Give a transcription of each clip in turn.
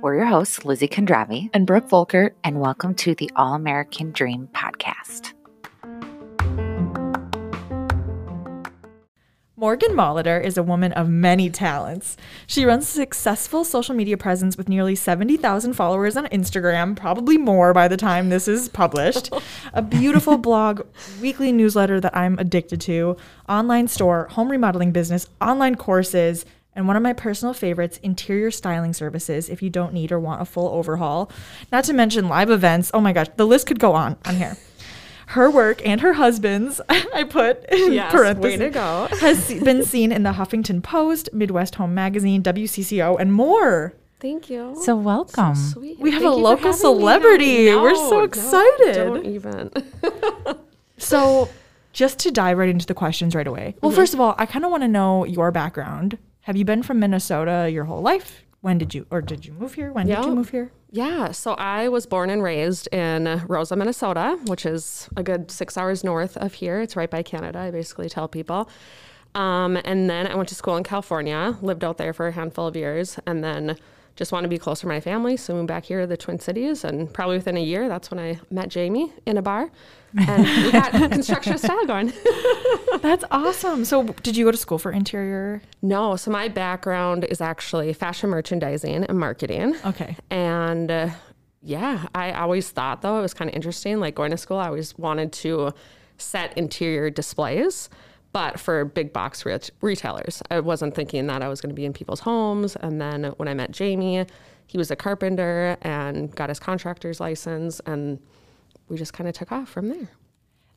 We're your hosts, Lizzie Kondravi and Brooke Volkert, and welcome to the All American Dream podcast. Morgan Molitor is a woman of many talents. She runs a successful social media presence with nearly 70,000 followers on Instagram, probably more by the time this is published, a beautiful blog, weekly newsletter that I'm addicted to, online store, home remodeling business, online courses, and one of my personal favorites, interior styling services if you don't need or want a full overhaul. Not to mention live events. Oh my gosh, the list could go on on here. Her work and her husband's, I put in Yes, parentheses, way to go. has been seen in the Huffington Post, Midwest Home Magazine, WCCO, and more. Thank you. So, welcome. Sweet. We have Thank a local having me. celebrity. We're so No, no, excited. don't even. So, just to dive right into the questions right away. Well, Mm-hmm. first of all, I kind of want to know your background. Have you been from Minnesota your whole life? When did you, or did you move here? When did you move here? yeah. So I was born and raised in Roseau, Minnesota, which is a good six hours north of here. It's right by Canada. I basically tell people. Um, and then I went to school in California, lived out there for a handful of years, and then just wanted to be closer to my family. So moved back here to the Twin Cities. And probably within a year, that's when I met Jamie in a bar. And we got construction style going. That's awesome. So, did you go to school for interior? No, so my background is actually fashion merchandising and marketing. Okay. And uh, yeah, I always thought though it was kind of interesting. Like going to school, I always wanted to set interior displays, but for big box ret- retailers. I wasn't thinking that I was going to be in people's homes. And then when I met Jamie, he was a carpenter and got his contractor's license, and we just kind of took off from there.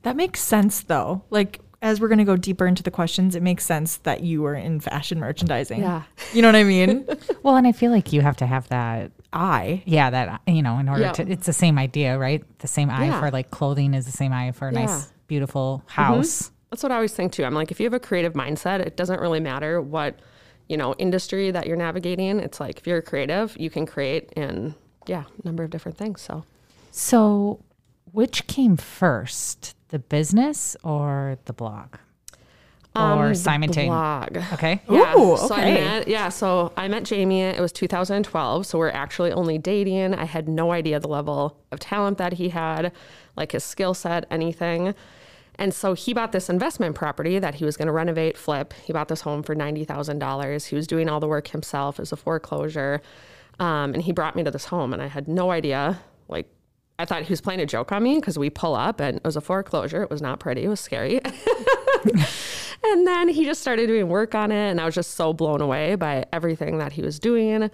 That makes sense, though. Like, as we're going to go deeper into the questions, it makes sense that you were in fashion merchandising. Yeah. You know what I mean? Well, and I feel like you have to have that. eye. Yeah, that, you know, in order Yeah. to, it's the same idea, right? The same eye Yeah. for like clothing is the same eye for a Yeah. nice, beautiful mm-hmm. house. That's what I always think too. I'm like, if you have a creative mindset, it doesn't really matter what, you know, industry that you're navigating. It's like if you're creative, you can create in yeah, a number of different things. So So, which came first, the business or the blog? or Um, the simultaneous? blog. Okay. Yeah. Ooh, So I met, yeah. So I met Jamie. It was 2012. So we're actually only dating. I had no idea the level of talent that he had, like his skill set, anything. And so he bought this investment property that he was going to renovate, flip. He bought this home for $90,000. He was doing all the work himself as a foreclosure. Um, and he brought me to this home, and I had no idea. Like, I thought he was playing a joke on me because we pull up and it was a foreclosure. It was not pretty, it was scary. And then he just started doing work on it, and I was just so blown away by everything that he was doing.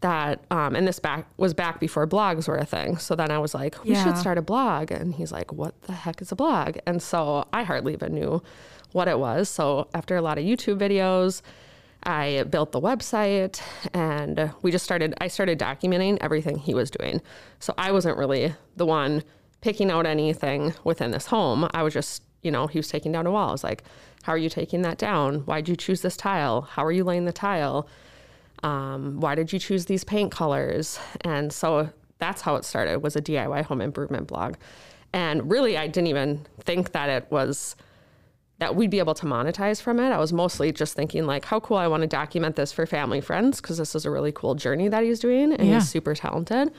That um, and this back was back before blogs were a thing. So then I was like, we Yeah. should start a blog, and he's like, what the heck is a blog? And so I hardly even knew what it was. So after a lot of YouTube videos, I built the website, and we just started. I started documenting everything he was doing. So I wasn't really the one picking out anything within this home. I was just, you know, he was taking down a wall. I was like, how are you taking that down? Why'd you choose this tile? How are you laying the tile? Um, why did you choose these paint colors? And so that's how it started was a DIY home improvement blog. And really I didn't even think that it was that we'd be able to monetize from it. I was mostly just thinking like how cool I want to document this for family friends because this is a really cool journey that he's doing and Yeah. he's super talented.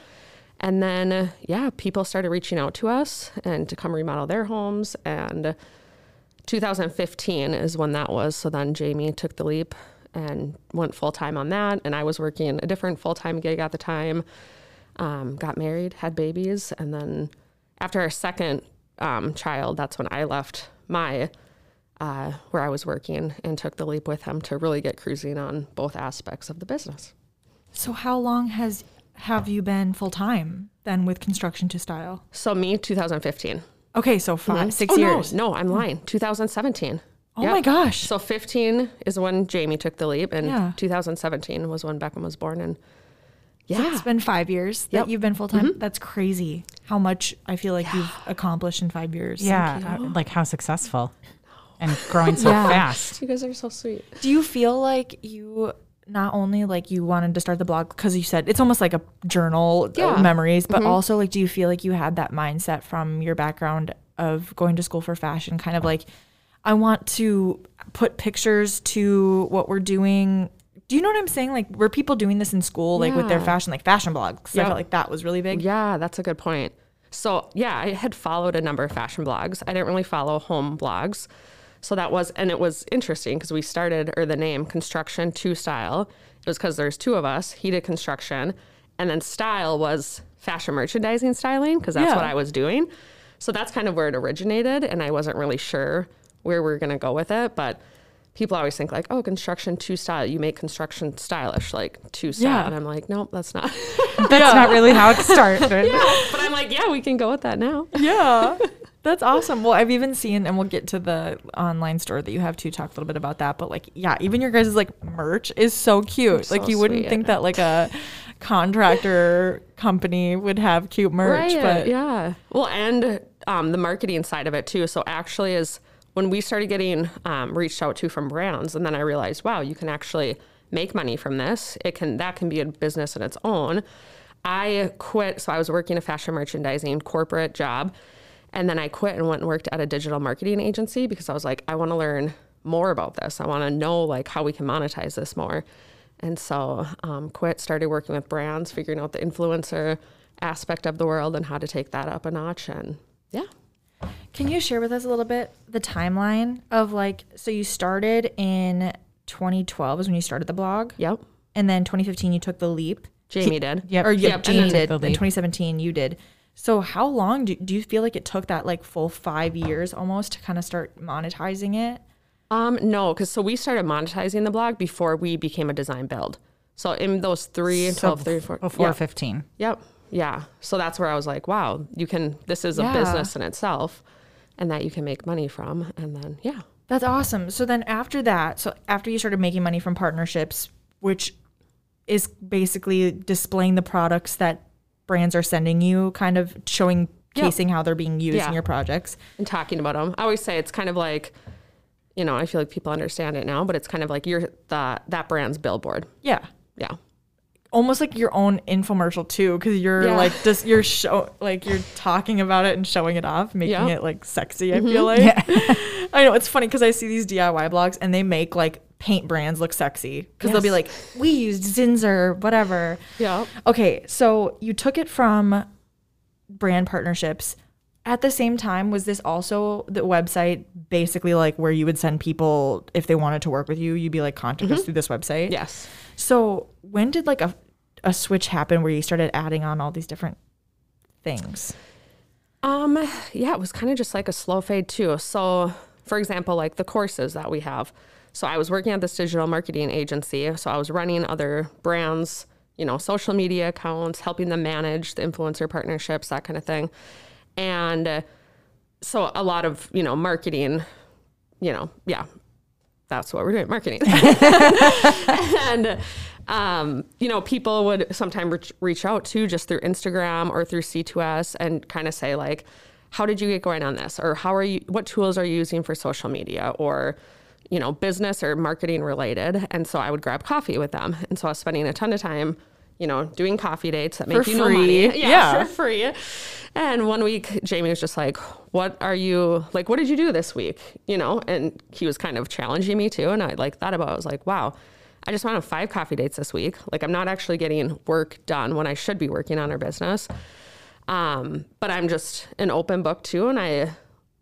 And then yeah, people started reaching out to us and to come remodel their homes and 2015 is when that was. So then Jamie took the leap and went full time on that. And I was working a different full time gig at the time. Um, got married, had babies, and then after our second um, child, that's when I left my uh, where I was working and took the leap with him to really get cruising on both aspects of the business. So, how long has have you been full time then with construction to style? So me, 2015. Okay, so 5 six Oh, years. No, no, I'm lying. 2017. Oh Yep. my gosh. So 15 is when Jamie took the leap, and Yeah. 2017 was when Beckham was born. And So yeah, it's been five years that Yep. you've been full time. That's crazy. How much I feel like you've accomplished in five years. Yeah. uh, Like how successful and growing so Yeah. fast. you guys are so sweet. Do you feel like you not only like you wanted to start the blog because you said it's almost like a journal of Yeah. memories, but mm-hmm. also like do you feel like you had that mindset from your background of going to school for fashion, kind of like I want to put pictures to what we're doing. Do you know what I'm saying? Like, were people doing this in school, like with their fashion, like fashion blogs? 'Cause I Yep. felt like that was really big. Yeah, that's a good point. So, yeah, I had followed a number of fashion blogs. I didn't really follow home blogs. So that was, and it was interesting because we started, or the name Construction to Style. It was because there's two of us. He did construction, and then style was fashion merchandising styling because that's Yeah. what I was doing. So that's kind of where it originated, and I wasn't really sure where we are going to go with it. But people always think like, oh, construction to style. You make construction stylish, like to style. Yeah. And I'm like, nope, that's not. That's not really how it started. yeah. but I'm like, yeah, we can go with that now. Yeah. That's awesome. Well, I've even seen, and we'll get to the online store that you have to talk a little bit about that. But like, yeah, even your guys' like merch is so cute. So like, you wouldn't think that like a contractor company would have cute merch, right, but yeah. Well, and um, the marketing side of it too. So actually, is when we started getting um, reached out to from brands, and then I realized, wow, you can actually make money from this. It can that can be a business in its own. I quit, so I was working a fashion merchandising corporate job, and then I quit and went and worked at a digital marketing agency because I was like, I want to learn more about this. I want to know like how we can monetize this more. And so, um, quit, started working with brands, figuring out the influencer aspect of the world and how to take that up a notch. And yeah, Can you share with us a little bit the timeline of like, so you started in 2012 is when you started the blog, yep. and then 2015 you took the leap, Jamie did. Yep. or yeah, Yep, and Jamie then did. took In the leap. 2017 you did. So how long do, do you feel like it took that like full five years almost to kind of start monetizing it? Um, no, because so we started monetizing the blog before we became a design build. So in those three, So 12, 3, 4, before yeah. 15. Yep. Yeah. So that's where I was like, wow, you can, this is a Yeah. business in itself and that you can make money from. And then, yeah. That's awesome. So then after that, so after you started making money from partnerships, which is basically displaying the products that brands are sending you, kind of showing Yeah. casing how they're being used Yeah. in your projects. and talking about them. I always say it's kind of like, you know, I feel like people understand it now, but it's kind of like you're the that brand's billboard. Yeah. Yeah. Almost like your own infomercial too, because you're Yeah. like just you're show like you're talking about it and showing it off, making Yeah. Mm-hmm. it like sexy. I feel like I know it's funny because I see these DIY blogs and they make like paint brands look sexy because they'll be like, we used Zinsser, whatever. Yeah. Okay, so you took it from brand partnerships. At the same time, was this also the website basically like where you would send people if they wanted to work with you? You'd be like, contact us through this website. Yes. So when did like a a switch happen where you started adding on all these different things? Um, yeah, it was kind of just like a slow fade too. So, for example, like the courses that we have. So I was working at this digital marketing agency. So I was running other brands, you know, social media accounts, helping them manage the influencer partnerships, that kind of thing. And uh, so a lot of, you know, marketing, you know, yeah, that's what we're doing, marketing. and um, you know, people would sometimes reach, reach out to just through Instagram or through C2S and kind of say like, "How did you get going on this?" or "How are you? What tools are you using for social media?" or you know, business or marketing related. And so I would grab coffee with them, and so I was spending a ton of time. You know, doing coffee dates that make For you no free. money. Yeah. for free. And one week, Jamie was just like, "What are you like? What did you do this week?" You know, and he was kind of challenging me too. And I like thought about. it. I was like, "Wow, I just went on five coffee dates this week. Like, I'm not actually getting work done when I should be working on our business. Um, but I'm just an open book too, and I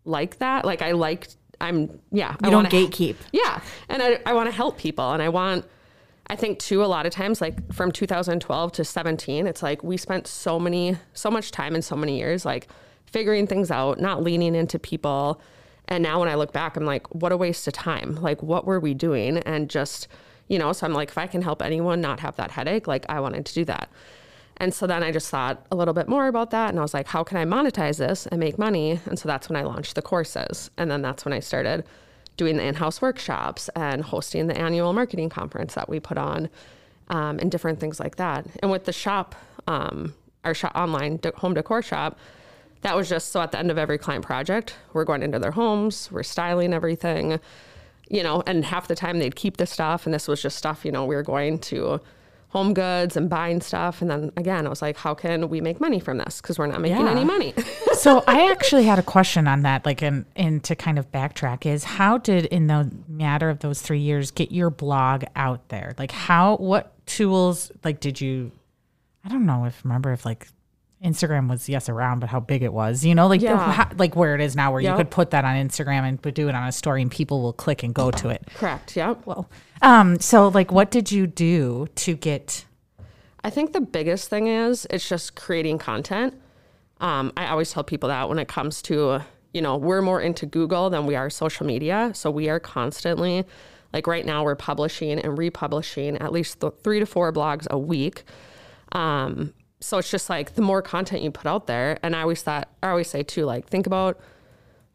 like that. Like, I like. I'm yeah. I don't wanna- gatekeep. yeah. And I, I want to help people. And I want, I think too, a lot of times, like from 2012 to 17, it's like we spent so many, so much time and so many years, like figuring things out, not leaning into people. And now when I look back, I'm like, what a waste of time. Like, what were we doing? And just, you know, so I'm like, if I can help anyone not have that headache, like I wanted to do that. And so then I just thought a little bit more about that. And I was like, how can I monetize this and make money? And so that's when I launched the courses. And then that's when I started doing the in house workshops and hosting the annual marketing conference that we put on um, and different things like that. And with the shop, um, our shop online de- home decor shop, that was just so at the end of every client project, we're going into their homes, we're styling everything, you know, and half the time they'd keep the stuff. And this was just stuff, you know, we were going to home goods and buying stuff. And then again, I was like, how can we make money from this? Because we're not making Yeah. any money. so I actually had a question on that, like, and and to kind of backtrack is how did in the matter of those three years get your blog out there? Like, how what tools like did you? I don't know if remember if like Instagram was yes around, but how big it was, you know, like Yeah. how, like where it is now, where you could put that on Instagram and do it on a story, and people will click and go to it. Correct. Yep. Well, um, so like, what did you do to get? I think the biggest thing is it's just creating content. Um, I always tell people that when it comes to, you know, we're more into Google than we are social media. So we are constantly, like right now, we're publishing and republishing at least th- three to four blogs a week. Um, so it's just like the more content you put out there. And I always thought, I always say too, like, think about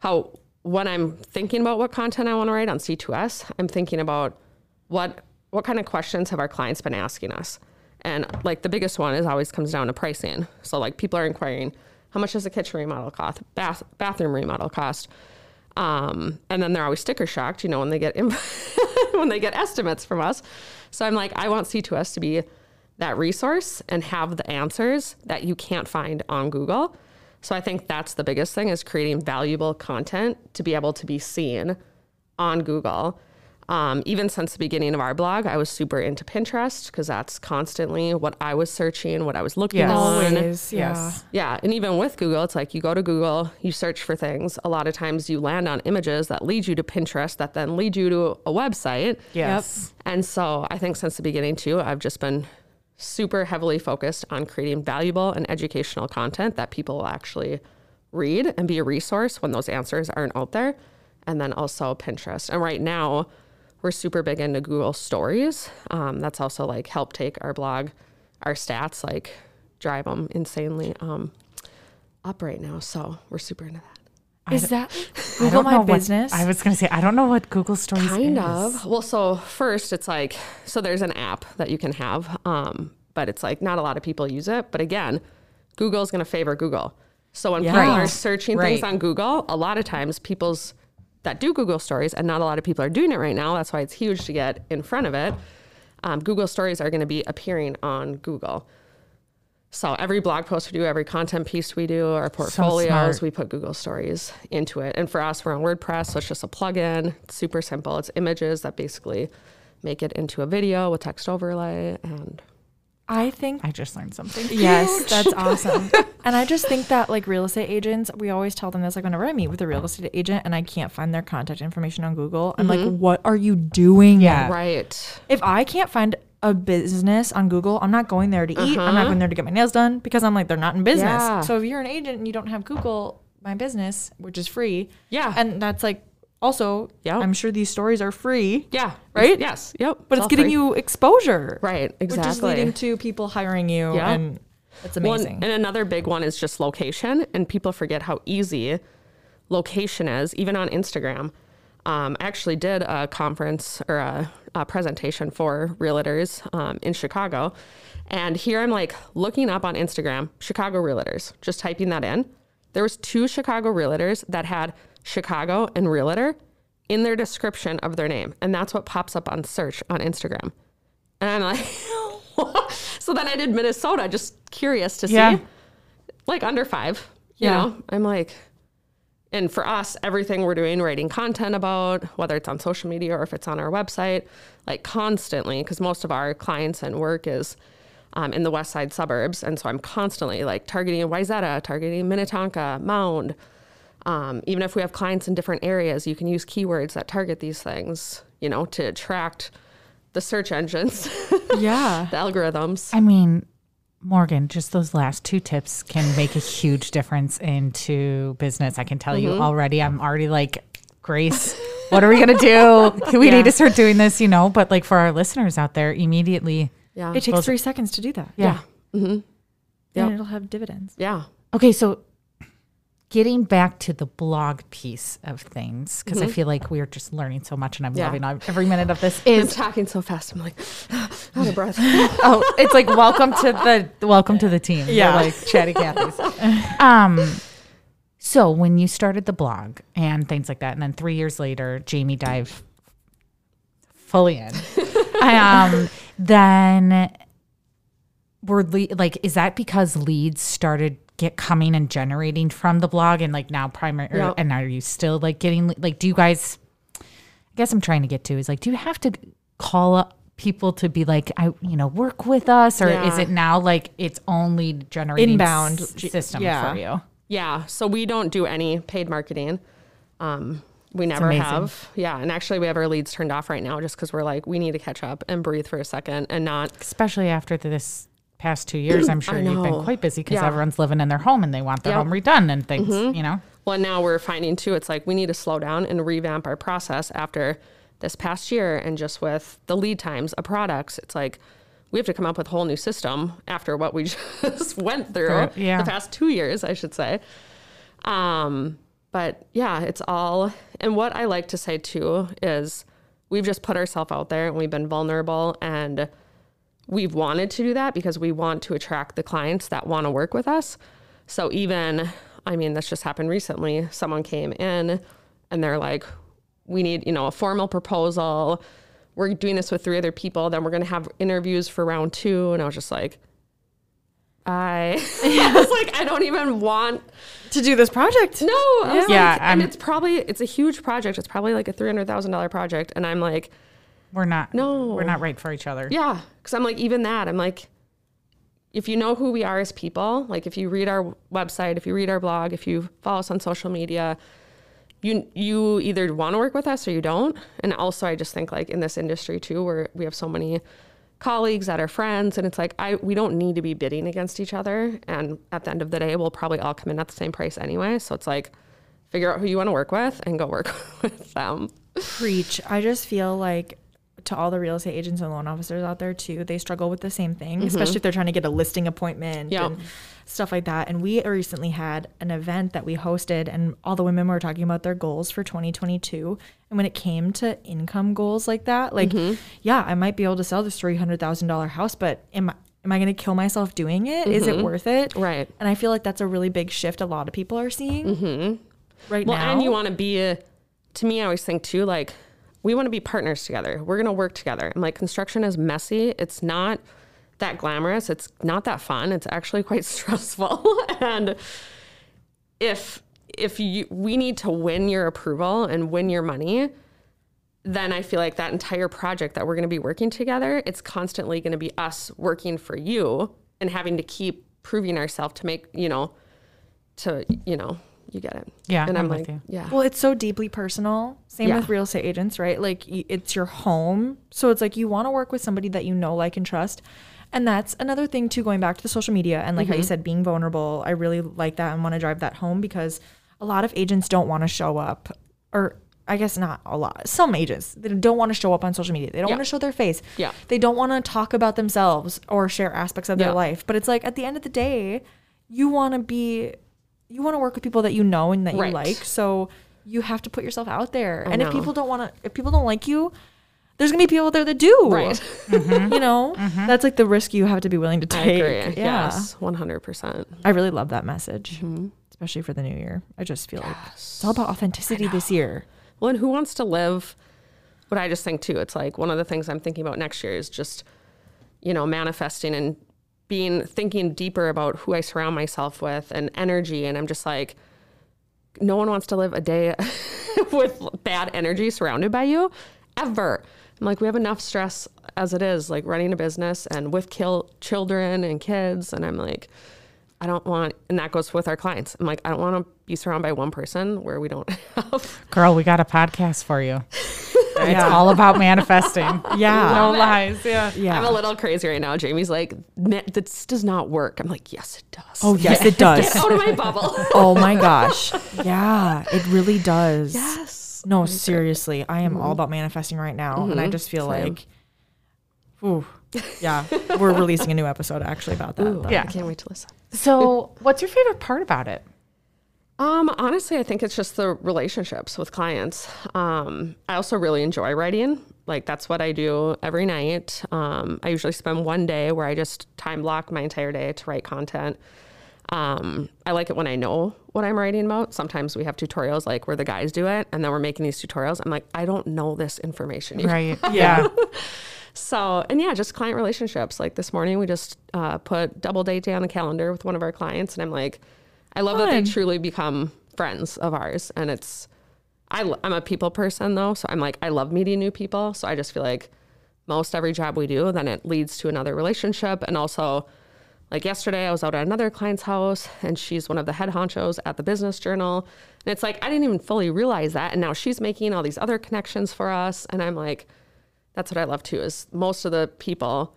how when I'm thinking about what content I want to write on C2S, I'm thinking about what what kind of questions have our clients been asking us? And like the biggest one is always comes down to pricing. So like people are inquiring, how much does a kitchen remodel cost? Bath bathroom remodel cost? Um, and then they're always sticker shocked, you know, when they get when they get estimates from us. So I'm like, I want C2S to be that resource and have the answers that you can't find on Google. So I think that's the biggest thing is creating valuable content to be able to be seen on Google. Um, even since the beginning of our blog, I was super into Pinterest because that's constantly what I was searching, what I was looking Yes. on. Always. Yes. Yeah, and even with Google, it's like you go to Google, you search for things. A lot of times you land on images that lead you to Pinterest, that then lead you to a website. Yes. And so I think since the beginning too, I've just been super heavily focused on creating valuable and educational content that people will actually read and be a resource when those answers aren't out there. And then also Pinterest. And right now, we're super big into Google Stories. Um, that's also like help take our blog, our stats, like drive them insanely um, up right now. So we're super into that. Is that Google My know what- Business? I was going to say I don't know what Google Stories is. Kind is. of. Well, so first it's like so there's an app that you can have, um, but it's like not a lot of people use it. But again, Google is going to favor Google. So when people are searching things on Google, a lot of times people's that do Google Stories, and not a lot of people are doing it right now. That's why it's huge to get in front of it. Um, Google Stories are going to be appearing on Google. So every blog post we do, every content piece we do, our portfolios, smart. we put Google Stories into it. And for us, we're on WordPress, so it's just a plugin. It's super simple. It's images that basically make it into a video with text overlay. And I think I just learned something. Yes, that's awesome. and I just think that like real estate agents, we always tell them this like whenever I meet with a real estate agent and I can't find their contact information on Google, I'm like, mm-hmm. what are you doing? Yeah. right, If I can't find a business on Google, I'm not going there to eat. I'm not going there to get my nails done because I'm like, they're not in business. Yeah. So if you're an agent and you don't have Google My Business, which is free, yeah, and that's like also, Yep. I'm sure these stories are free, yeah, right? Yes, yep. but it's all getting free. you exposure. right, exactly. Which is leading to people hiring you. Yeah. And it's amazing. and another big one is just location, and people forget how easy location is, even on Instagram. Um, I actually did a conference or a, a presentation for realtors um, in Chicago, and here I'm like looking up on Instagram Chicago realtors, just typing that in. There was two Chicago realtors that had Chicago and realtor in their description of their name, and that's what pops up on search on Instagram. And I'm like, so then I did Minnesota, just curious to Yeah. see, like under five. You Yeah. know, I'm like, and for us, everything we're doing, writing content about, whether it's on social media or if it's on our website, like constantly, because most of our clients and work is um, in the west side suburbs. And so I'm constantly like targeting Wayzata, targeting Minnetonka, Mound. Um, even if we have clients in different areas, you can use keywords that target these things, you know, to attract the search engines, yeah. the algorithms. I mean, Morgan, just those last two tips can make a huge difference into business. I can tell you mm-hmm. already. I'm already like, Grace, what are we gonna do? We Yeah. need to start doing this, you know. But like for our listeners out there, immediately. Yeah. It takes three seconds to do that. Yeah. Mm-hmm. And Yep. it'll have dividends. Yeah. Okay, so getting back to the blog piece of things, because I feel like we are just learning so much, and I'm Yeah. loving every minute of this. I'm talking so fast. I'm like, out of breath. oh, it's like welcome to the welcome to the team. We're Yeah. like chatty Cathy's. Um, so when you started the blog and things like that, and then three years later, Jamie dive fully in. um, then were le- like is that because leads started get coming and generating from the blog and like now primary Yeah. and are you still like getting like do you guys I guess I'm trying to get to is like do you have to call up people to be like I you know work with us or is it now like it's only generating Inbound, s- system yeah. for you? Yeah, so we don't do any paid marketing. Um, we never have. Yeah, and actually, we have our leads turned off right now just because we're like, we need to catch up and breathe for a second and not. Especially after this past two years, I'm sure you've been quite busy because Yeah. everyone's living in their home and they want their Yep. home redone and things, you know? Well, now we're finding too, it's like we need to slow down and revamp our process after this past year and just with the lead times of products. It's like we have to come up with a whole new system after what we just went through yeah. the past two years, I should say. Um, but yeah, it's all. And what I like to say too is we've just put ourselves out there and we've been vulnerable and we've wanted to do that because we want to attract the clients that want to work with us. So even, I mean, this just happened recently. Someone came in and they're like, we need, you know, a formal proposal. We're doing this with three other people. Then we're going to have interviews for round two. And I was just like, I, I was like, I don't even want to do this project. no, I Yeah, like, and it's probably it's a huge project. It's probably like a three hundred thousand dollar project, and I'm like, We're not, No. we're not right for each other. yeah, because I'm like even that. I'm like, if you know who we are as people, like if you read our website, if you read our blog, if you follow us on social media, you you either want to work with us or you don't. And also, I just think like in this industry too, where we have so many colleagues that are friends, and it's like I we don't need to be bidding against each other. And at the end of the day, we'll probably all come in at the same price anyway. So it's like figure out who you want to work with and go work with them. Preach. I just feel like to all the real estate agents and loan officers out there too, they struggle with the same thing, mm-hmm. especially if they're trying to get a listing appointment Yeah. and stuff like that. And we recently had an event that we hosted and all the women were talking about their goals for 2022. And when it came to income goals like that, like, mm-hmm. yeah, I might be able to sell this $300,000 house, but am I, am I going to kill myself doing it? Is it mm-hmm. worth it? Right. And I feel like that's a really big shift a lot of people are seeing right now. Well, and you want to be, a, to me, I always think too, like, we want to be partners together. We're going to work together. And like, construction is messy. It's not that glamorous. It's not that fun. It's actually quite stressful. and if, if you, we need to win your approval and win your money, then I feel like that entire project that we're going to be working together, it's constantly going to be us working for you and having to keep proving ourselves to make, you know, to, you know, you get it. Yeah, And I'm, I'm with like, you. yeah. Well, it's so deeply personal. Same Yeah. with real estate agents, right? Like it's your home. So it's like you want to work with somebody that you know, like, and trust. And that's another thing too, going back to the social media and like how you mm-hmm. said, being vulnerable. I really like that and want to drive that home because a lot of agents don't want to show up, or I guess not a lot. Some agents they don't want to show up on social media. They don't Yeah. want to show their face. Yeah. They don't want to talk about themselves or share aspects of their life. But it's like at the end of the day, you want to be, you want to work with people that you know and that Right. you like. So you have to put yourself out there. and if people don't want to, if people don't like you, there's gonna be people there that do. Right. You know, that's like the risk you have to be willing to I take. agree. Yeah. Yes, 100%. I really love that message, Mm-hmm. especially for the new year. I just feel like it's all about authenticity this year. Well, and who wants to live? What I just think too, it's like one of the things I'm thinking about next year is just, you know, manifesting and being thinking deeper about who I surround myself with and energy. And I'm just like, no one wants to live a day with bad energy surrounded by you ever. I'm like, we have enough stress as it is, like running a business and with kill children and kids. And I'm like, I don't want, and that goes with our clients. I'm like, I don't want to be surrounded by one person where we don't have Girl, we got a podcast for you. It's all about manifesting. Yeah. No lies. Yeah. Yeah. I'm a little crazy right now. Jamie's like, this does not work. I'm like, yes, it does. oh yes, it does. Get out of my bubble. oh my gosh. Yeah, it really does. yes. No, seriously, I am all mm-hmm. about manifesting right now, and I mm-hmm. just feel Same. like, ooh, yeah, we're releasing a new episode actually about that. Ooh, Yeah. I can't wait to listen. So, what's your favorite part about it? Um, honestly, I think it's just the relationships with clients. Um, I also really enjoy writing. Like that's what I do every night. Um, I usually spend one day where I just time block my entire day to write content. Um, I like it when I know what I'm writing about. Sometimes we have tutorials like where the guys do it, and then we're making these tutorials. I'm like, I don't know this information. yet. Right. Yeah. So, and yeah, just client relationships. Like this morning, we just uh, put double date day on the calendar with one of our clients, and I'm like, I love that they truly become friends of ours, and it's. I, I'm a people person though, so I'm like I love meeting new people. So I just feel like most every job we do, then it leads to another relationship, and also like yesterday, I was out at another client's house and she's one of the head honchos at the business journal. And it's like, I didn't even fully realize that. And now she's making all these other connections for us. And I'm like, that's what I love too, is most of the people,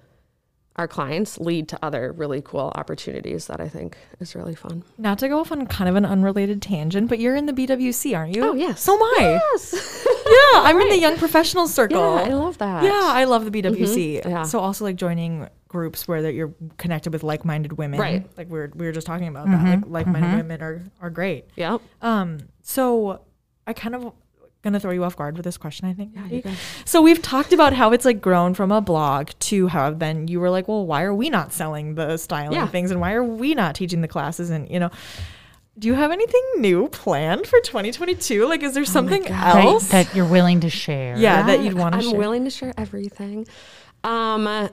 our clients, lead to other really cool opportunities that I think is really fun. Not to go off on kind of an unrelated tangent, but you're in the BWC, aren't you? Oh, yes. So am I. Yes. Yeah, I'm in the young professionals circle. yeah, I love that. Yeah, I love the mm-hmm. BWC. Yeah. So also like joining groups where that you're connected with like-minded women. Right. Like we were we were just talking about that. Mm-hmm. Like like-minded mm-hmm. women are are great. Yep. Um. So I kind of gonna throw you off guard with this question. I think. you maybe. So we've talked about how it's like grown from a blog to how then you were like, well, why are we not selling the styling Yeah. things and why are we not teaching the classes and you know. Do you have anything new planned for 2022? Like, is there something That, else? that you're willing to share. yeah, that you'd want to share. I'm share. willing to share everything. Um,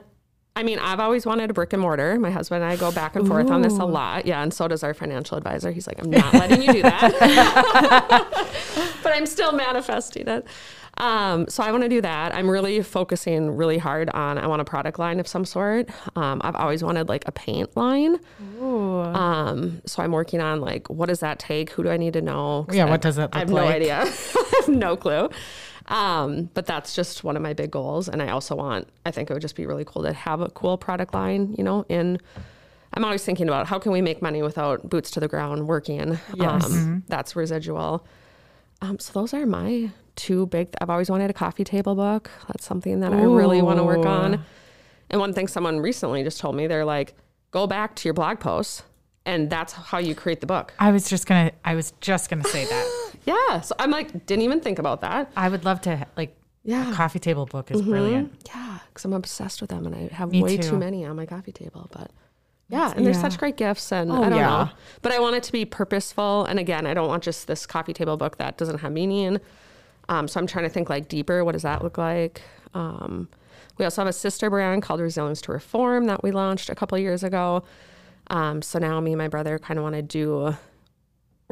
I mean, I've always wanted a brick and mortar. My husband and I go back and forth on this a lot. Yeah, and so does our financial advisor. He's like, I'm not letting you do that. but I'm still manifesting it. Um, so I want to do that. I'm really focusing really hard on I want a product line of some sort. Um, I've always wanted like a paint line. Um, so I'm working on like what does that take? Who do I need to know? Yeah, I- what does it I have look no idea. Have no clue. Um, but that's just one of my big goals. And I also want, I think it would just be really cool to have a cool product line, you know, in, I'm always thinking about how can we make money without boots to the ground working. Yes. Um, That's residual. Um, so those are my two big, I've always wanted a coffee table book. That's something that I really want to work on. And one thing someone recently just told me, they're like, go back to your blog posts and that's how you create the book. I was just gonna. I was just gonna say that. Yeah. So I'm like, didn't even think about that. I would love to like. Yeah. Coffee table book is brilliant. Yeah, because I'm obsessed with them and I have Me way too. too many on my coffee table. But yeah, and they're yeah. such great gifts, and Oh, I don't yeah. know. But I want it to be purposeful. And again, I don't want just this coffee table book that doesn't have meaning. Um, so I'm trying to think like deeper. What does that look like? Um, we also have a sister brand called Resilience to Reform that we launched a couple years ago. Um, so now me and my brother kind of want to do.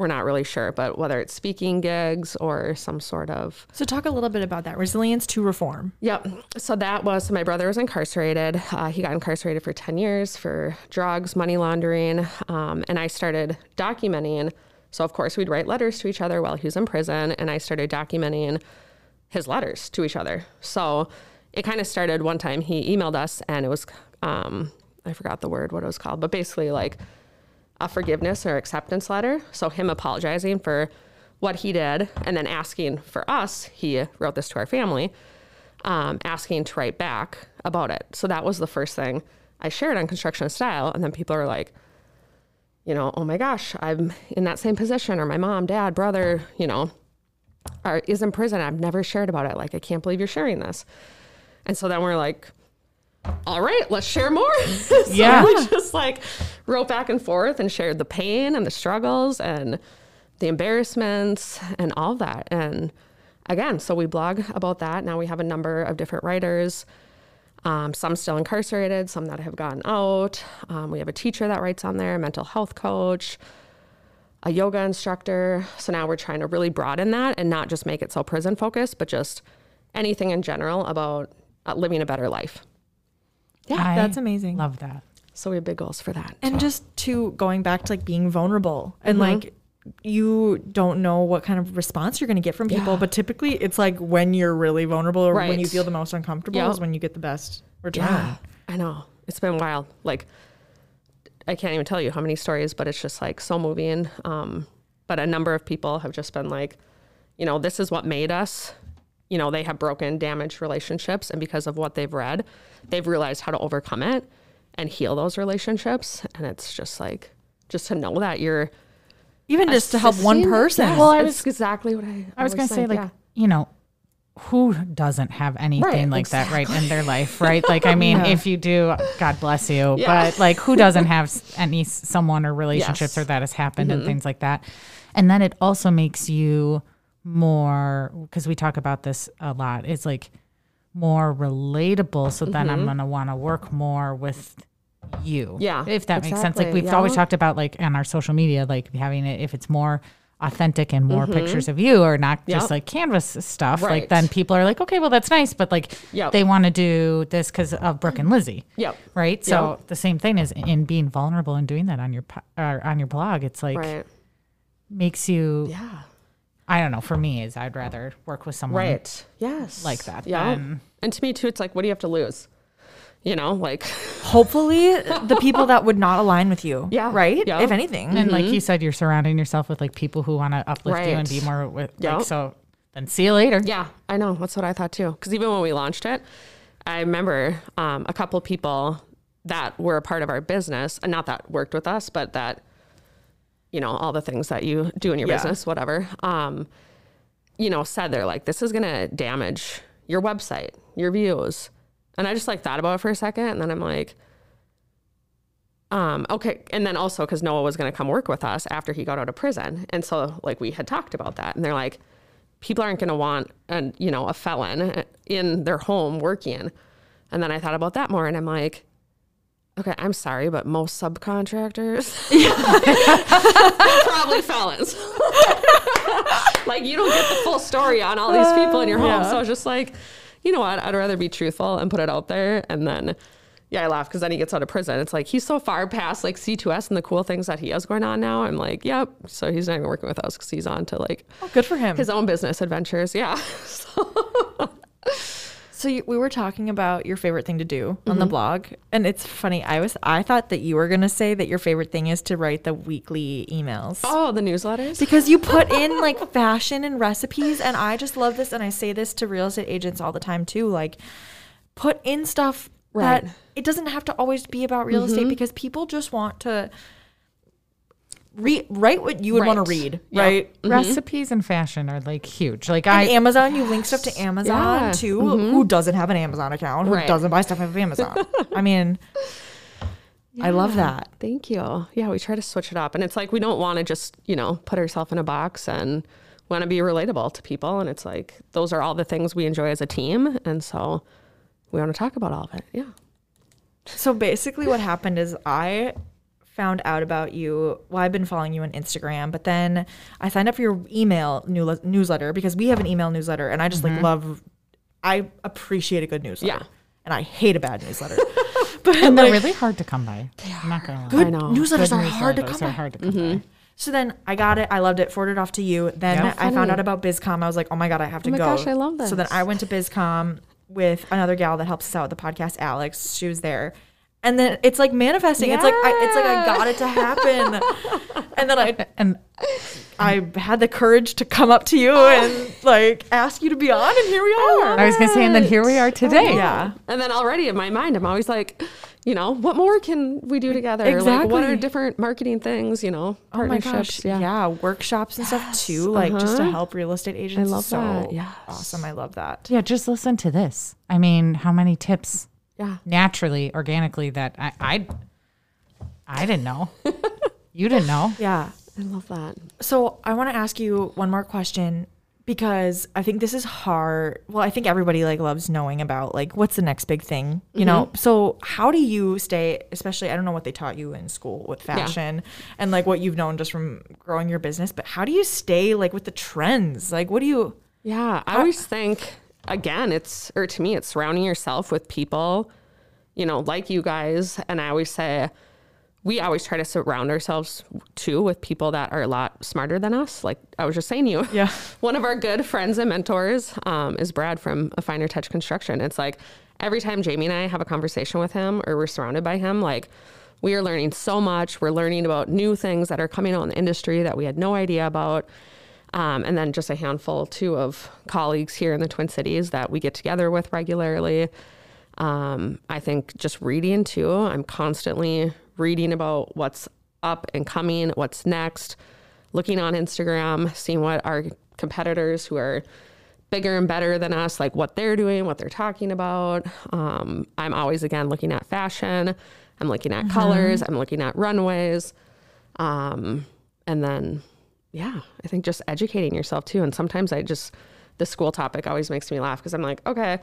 We're not really sure, but whether it's speaking gigs or some sort of So talk a little bit about that resilience to reform. Yep. So that was so my brother was incarcerated. Uh, he got incarcerated for 10 years for drugs, money laundering. Um, and I started documenting. So, of course, we'd write letters to each other while he was in prison. And I started documenting his letters to each other. So it kind of started one time he emailed us and it was, um, I forgot the word, what it was called, but basically like a forgiveness or acceptance letter. So him apologizing for what he did and then asking for us, he wrote this to our family, um, asking to write back about it. So that was the first thing I shared on construction style. And then people are like, you know, oh my gosh, I'm in that same position, or my mom, dad, brother, you know, are, is in prison. I've never shared about it. Like, I can't believe you're sharing this. And so then we're like, all right, let's share more. so Yeah. we just like wrote back and forth and shared the pain and the struggles and the embarrassments and all that. And again, so we blog about that. Now we have a number of different writers, um, some still incarcerated, some that have gotten out. Um, we have a teacher that writes on there, a mental health coach, a yoga instructor. So now we're trying to really broaden that and not just make it so prison focused, but just anything in general about uh, living a better life. I That's amazing. Love that. So we have big goals for that. And just to going back to like being vulnerable and Mm-hmm. like you don't know what kind of response you're going to get from people, Yeah. but typically it's like when you're really vulnerable or when you feel the most uncomfortable Yep. is when you get the best return. Yeah, I know. It's been wild. Like, I can't even tell you how many stories, but it's just like so moving. Um, but a number of people have just been like, you know, this is what made us. You know, they have broken, damaged relationships, and because of what they've read, they've realized how to overcome it and heal those relationships. And it's just like, just to know that you're Even just to help one person. Yes, Well, I was- exactly what I. I was gonna say, like, yeah. you know, who doesn't have anything Right, like that right in their life, right? Like, I mean, Yeah. if you do, God bless you. Yeah. But like, who doesn't have any someone or relationships Yes. Mm-hmm. or that has happened and things like that? And then it also makes you more because we talk about this a lot. It's like more relatable. So then I'm gonna want to work more with you. Mm-hmm. Yeah, if that makes sense. Like exactly, we've always talked about, like on our social media, like having it if it's more authentic and more Mm-hmm. pictures of you or not Yep. just like canvas stuff like Right. then people are like okay well that's nice but like Yep. they want to do this because of brooke and lizzie Yep. right so the same thing is in being vulnerable and doing that on your po- or on your blog it's like Right. makes you Yeah. I don't know for me is i'd rather work with someone Right. Yes. like that Yeah. than- And to me too, it's like, what do you have to lose? You know, like Hopefully, the people that would not align with you. Yeah. Right. Yeah. If anything. and like you said you're surrounding yourself with like people who want to uplift you and be more with Yep. like so then see you later Yeah, I know. That's what I thought too. Because even when we launched it, I remember um, a couple people that were a part of our business, and not that worked with us, but that, you know, all the things that you do in your Yeah. business, whatever, um, you know, said they're like, this is going to damage your website, your views. And I just like thought about it for a second. And then I'm like, um, okay. And then also because Noah was going to come work with us after he got out of prison. And so like we had talked about that and they're like, people aren't going to want an, you know, a felon in their home working. And then I thought about that more and I'm like, okay, I'm sorry, but most subcontractors probably felons. like you don't get the full story on all these people in your home. Uh-huh. So I was just like, you know what? I'd rather be truthful and put it out there. And then, yeah, I laugh because then he gets out of prison. It's like he's so far past like C2S and the cool things that he has going on now. I'm like, yep. So he's not even working with us because he's on to like Oh, good for him. his own business adventures. Yeah. So you, we were talking about your favorite thing to do on the mm-hmm. blog, and it's funny. I was I thought that you were gonna say that your favorite thing is to write the weekly emails. oh, the newsletters. Because you put in like fashion and recipes, and I just love this, and I say this to real estate agents all the time too. Like, put in stuff Right. that it doesn't have to always be about real estate mm-hmm. because people just want to read write what you would want to read, Yep. right? Mm-hmm. recipes and fashion are like huge like And i Amazon, you link stuff to Amazon Yeah. too. Mm-hmm. Who doesn't have an Amazon account? Who Right. doesn't buy stuff off of Amazon? I mean, I love that. Thank you. Yeah, we try to switch it up. And it's like we don't want to just, you know, put ourselves in a box and want to be relatable to people. And it's like those are all the things we enjoy as a team. And so we want to talk about all of it. Yeah. So basically, what happened is I found out about you. Well, I've been following you on Instagram, but then I signed up for your email new- newsletter because we have an email newsletter, and I just like mm-hmm. love. I appreciate a good newsletter. Yeah. And I hate a bad newsletter. but and they're really hard to come by i'm not gonna lie good I know. newsletters Good are hard to come are by. hard to come by. Mm-hmm. So then I got it. I loved it. Forwarded it off to you. Then Yeah. I found out about BizCom. I was like, oh my god, I have oh to my go. gosh, I love So then. I went to BizCom with another gal that helps us out with the podcast, Alex. She was there. And then it's like manifesting. It's like I, it's like I got it to happen. and then I and I had the courage to come up to you oh. and like ask you to be on, and here we are. i was gonna say and then here we are today yeah. And then already in my mind, I'm always like, you know, what more can we do together? Like, what are Exactly. different marketing things, you know, Oh my partnerships? gosh. Yeah. workshops and stuff too, like just to uh-huh. help real estate agents. I love so that. Yeah, awesome. I love that. yeah just listen to this i mean how many tips Yeah. naturally organically that i i, I didn't know you didn't know Yeah. I love that. So I want to ask you one more question because I think this is hard. Well, I think everybody like loves knowing about like what's the next big thing, you know. Mm-hmm. So how do you stay? Especially, I don't know what they taught you in school with fashion and like what you've known just from growing your business, but how do you stay like with the trends? Like, what do you? Yeah, I always think again, it's or to me, it's surrounding yourself with people, you know, like you guys. And I always say, we always try to surround ourselves too with people that are a lot smarter than us. Like I was just saying you, Yeah. one of our good friends and mentors um, is Brad from A Finer Touch Construction. It's like every time Jamie and I have a conversation with him or we're surrounded by him, like we are learning so much. We're learning about new things that are coming out in the industry that we had no idea about. Um, and then just a handful too of colleagues here in the Twin Cities that we get together with regularly. Um, I think just reading too. I'm constantly reading about what's up and coming, what's next, looking on Instagram, seeing what our competitors who are bigger and better than us, like what they're doing, what they're talking about. Um, I'm always again looking at fashion. I'm looking at colors. I'm looking at runways. Um, and then, yeah, I think just educating yourself too. And sometimes I just, the school topic always makes me laugh because I'm like, okay,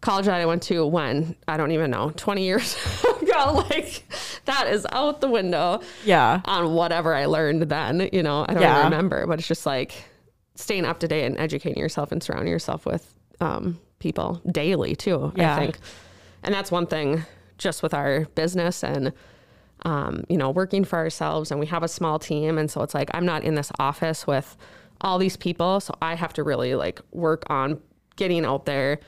college that I went to when I don't even know, 20 years ago. Like that is out the window Yeah. on whatever I learned then. You know, I don't Yeah. even remember, but it's just like staying up to date and educating yourself and surrounding yourself with um, people daily too. Yeah. I think, and that's one thing just with our business and um, you know working for ourselves. And we have a small team, and so it's like I'm not in this office with all these people, so I have to really like work on getting out there.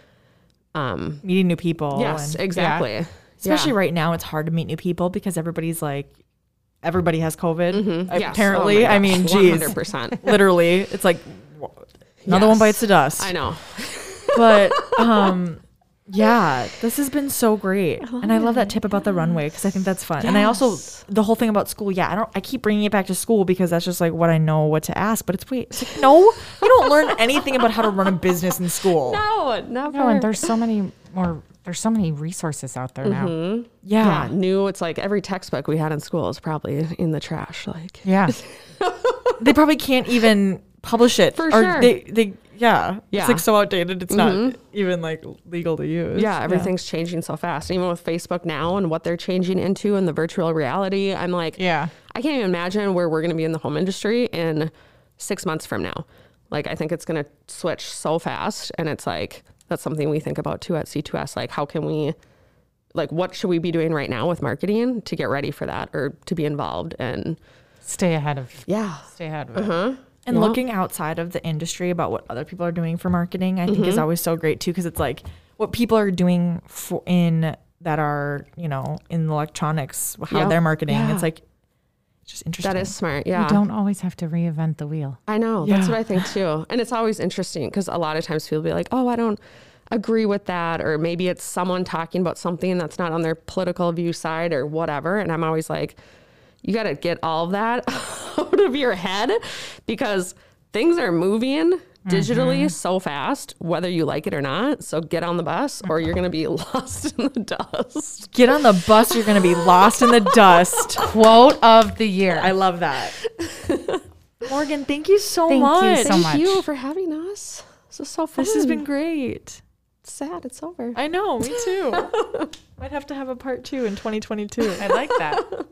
Um, Meeting new people. yes, and- exactly. Especially Yeah. right now, it's hard to meet new people because everybody's like, everybody has COVID. Mm-hmm. Yes. Apparently, Oh I mean, geez, 100%. literally, it's like another one bites the dust. I know. but um yeah this has been so great oh and i love that tip about the runway because i think that's fun and i also the whole thing about school yeah i don't i keep bringing it back to school because that's just like what i know what to ask but it's wait it's like no you don't learn anything about how to run a business in school No, never. No, and there's so many more. There's so many resources out there now. Mm-hmm. yeah, yeah, new. It's like every textbook we had in school is probably in the trash. Like, Yeah, they probably can't even publish it For or sure. they they yeah Yeah. it's like so outdated it's not mm-hmm. even like legal to use yeah, everything's changing so fast. Even with Facebook now and what they're changing into and the virtual reality, I'm like, yeah. I can't even imagine where we're going to be in the home industry in six months from now. Like, I think it's going to switch so fast. And it's like, that's something we think about too at C2S. Like, how can we, like, what should we be doing right now with marketing to get ready for that or to be involved? And Stay ahead of. yeah, Stay ahead of it. Uh-huh. And Yeah. looking outside of the industry about what other people are doing for marketing, I think Mm-hmm. is always so great too, because it's like what people are doing for in that are you know in electronics, how Yeah. they're marketing. Yeah. It's like just interesting. that is smart. Yeah. You don't always have to reinvent the wheel. I know. That's what I think too. And it's always interesting because a lot of times people be like, oh, I don't agree with that. Or maybe it's someone talking about something that's not on their political view side or whatever. And I'm always like, you got to get all of that out of your head because things are moving digitally mm-hmm. so fast, whether you like it or not. So get on the bus or you're going to be lost in the dust. Get on the bus, you're gonna be lost in the dust. Quote of the year. I love that. Morgan, thank you so Thank you much. so Thank much. you for having us. This is so fun. This has been great. It's sad. It's over. I know, me too. Might have to have a part two in 2022. I like that.